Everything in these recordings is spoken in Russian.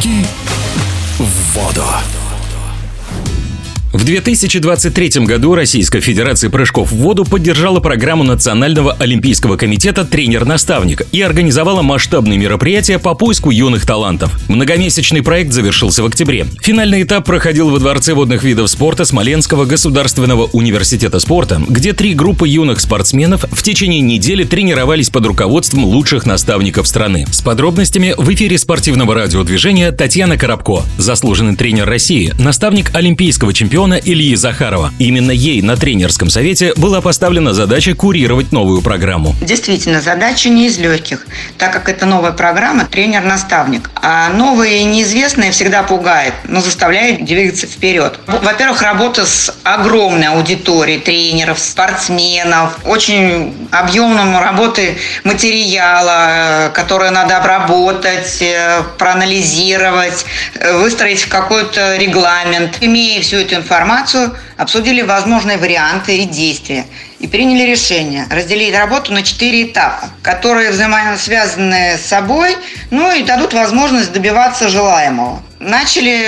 Прыжки в воду. В 2023 году Российская Федерация прыжков в воду поддержала программу Национального олимпийского комитета «Тренер-наставник» и организовала масштабные мероприятия по поиску юных талантов. Многомесячный проект завершился в октябре. Финальный этап проходил во Дворце водных видов спорта Смоленского государственного университета спорта, где три группы юных спортсменов в течение недели тренировались под руководством лучших наставников страны. С подробностями в эфире спортивного радиодвижения Татьяна Коробко, заслуженный тренер России, наставник олимпийского чемпиона Ильи Захарова. Именно ей на тренерском совете была поставлена задача курировать новую программу. Действительно, задача не из легких, так как это новая программа «Тренер-наставник». А новые и неизвестные всегда пугает, но заставляет двигаться вперед. Во-первых, работа с огромной аудиторией тренеров, спортсменов, очень объемным работы материала, который надо обработать, э, проанализировать, э, выстроить какой-то регламент. Имея всю эту информацию, информацию, обсудили возможные варианты и действия и приняли решение разделить работу на четыре этапа, которые взаимосвязаны с собой, ну и дадут возможность добиваться желаемого. Начали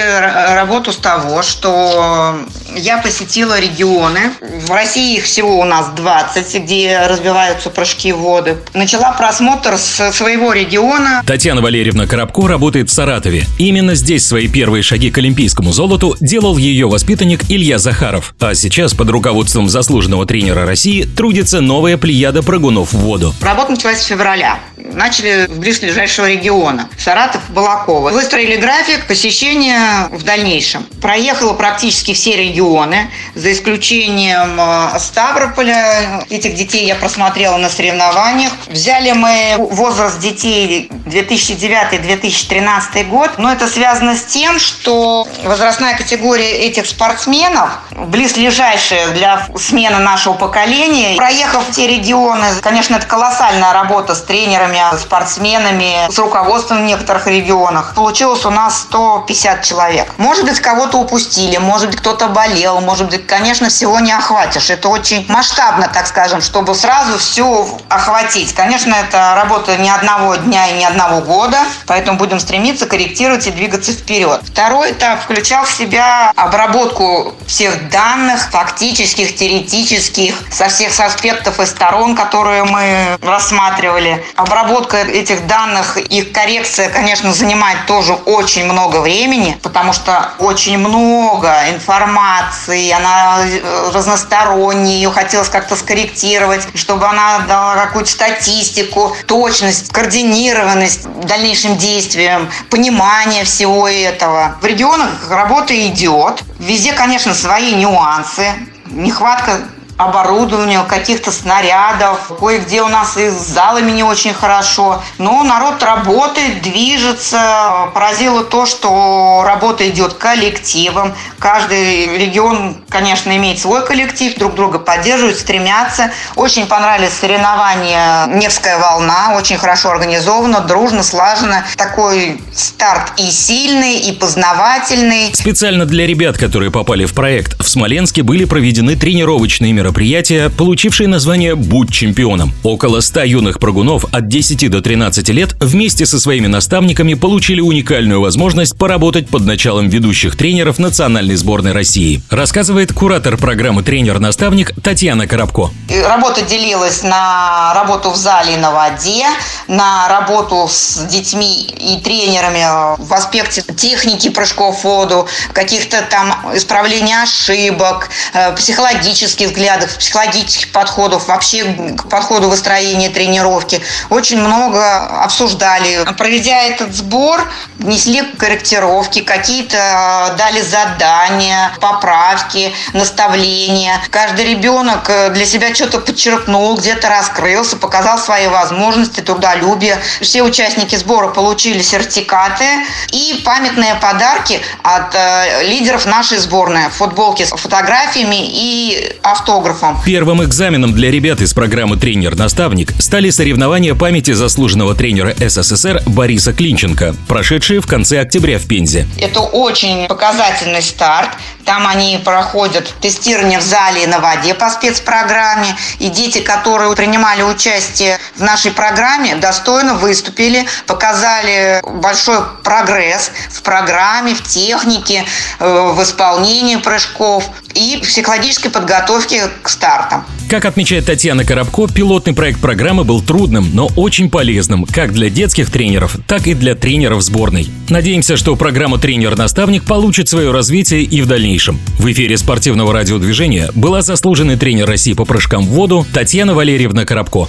работу с того, что я посетила регионы. В России их всего у нас 20, где развиваются прыжки в воды. Начала просмотр с своего региона. Татьяна Валерьевна Коробко работает в Саратове. Именно здесь свои первые шаги к олимпийскому золоту делал ее воспитанник Илья Захаров. А сейчас под руководством заслуженного тренера России трудится новая плеяда прыгунов в воду. Работа началась с февраля. Начали с близлежащего региона. Саратов, Балакова. Выстроили график, посещения в дальнейшем. Проехала практически все регионы, за исключением э, Ставрополя. Этих детей я просмотрела на соревнованиях. Взяли мы возраст детей 2009-2013 год, но это связано с тем, что возрастная категория этих спортсменов, близлежащая для смены нашего поколения, проехав те регионы, конечно, это колоссальная работа с тренерами, спортсменами, с руководством в некоторых регионах. Получилось у нас 150 человек. Может быть, кого-то упустили, может быть, кто-то болел, может быть, конечно, всего не охватишь. Это очень масштабно, так скажем, чтобы сразу все охватить. Конечно, это работа не одного дня и не одного года, поэтому будем стремиться корректировать и двигаться вперед. Второй этап включал в себя обработку всех данных, фактических, теоретических, со всех аспектов и сторон, которые мы рассматривали. Обработка этих данных, их коррекция, конечно, занимает тоже очень много времени, потому что очень много информации, она э, разносторонняя, ее хотелось как-то скорректировать, чтобы она дала какую-то статистику, точность, координированность дальнейшим действиям, понимание всего этого. В регионах работа идет. Везде, конечно, свои нюансы. Нехватка оборудования, каких-то снарядов. Кое-где у нас и с залами не очень хорошо. Но народ работает, движется. Поразило то, что работа идет коллективом. Каждый регион, конечно, имеет свой коллектив, друг друга поддерживают, стремятся. Очень понравились соревнования «Невская волна». Очень хорошо организовано, дружно, слаженно. Такой старт и сильный, и познавательный. Специально для ребят, которые попали в проект, в Смоленске были проведены тренировочные мероприятия мероприятия, получившее название «Будь чемпионом». Около 100 юных прыгунов от 10 до 13 лет вместе со своими наставниками получили уникальную возможность поработать под началом ведущих тренеров национальной сборной России. Рассказывает куратор программы «Тренер-наставник» Татьяна Коробко. Работа делилась на работу в зале и на воде, на работу с детьми и тренерами в аспекте техники прыжков в воду, каких-то там исправления ошибок, э, психологических взглядов взглядов, психологических подходов, вообще к подходу выстроения тренировки. Очень много обсуждали. Проведя этот сбор, внесли корректировки, какие-то э, дали задания, поправки, наставления. Каждый ребенок э, для себя что-то подчеркнул, где-то раскрылся, показал свои возможности, трудолюбие. Все участники сбора получили сертификаты и памятные подарки от э, лидеров нашей сборной. Футболки с фотографиями и автограф автографом. Первым экзаменом для ребят из программы «Тренер-наставник» стали соревнования памяти заслуженного тренера СССР Бориса Клинченко, прошедшие в конце октября в Пензе. Это очень показательный старт. Там они проходят тестирование в зале и на воде по спецпрограмме. программе, и дети, которые принимали участие в нашей программе, достойно выступили, показали большой прогресс в программе, в технике, э, в исполнении прыжков и психологической подготовке к стартам. Как отмечает Татьяна Коробко, пилотный проект программы был трудным, но очень полезным как для детских тренеров, так и для тренеров сборной. Надеемся, что программа «Тренер-наставник» получит свое развитие и в дальнейшем. В эфире спортивного радиодвижения была заслуженный тренер России по прыжкам в воду Татьяна Валерьевна Коробко.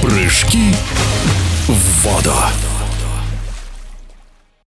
Прыжки в воду.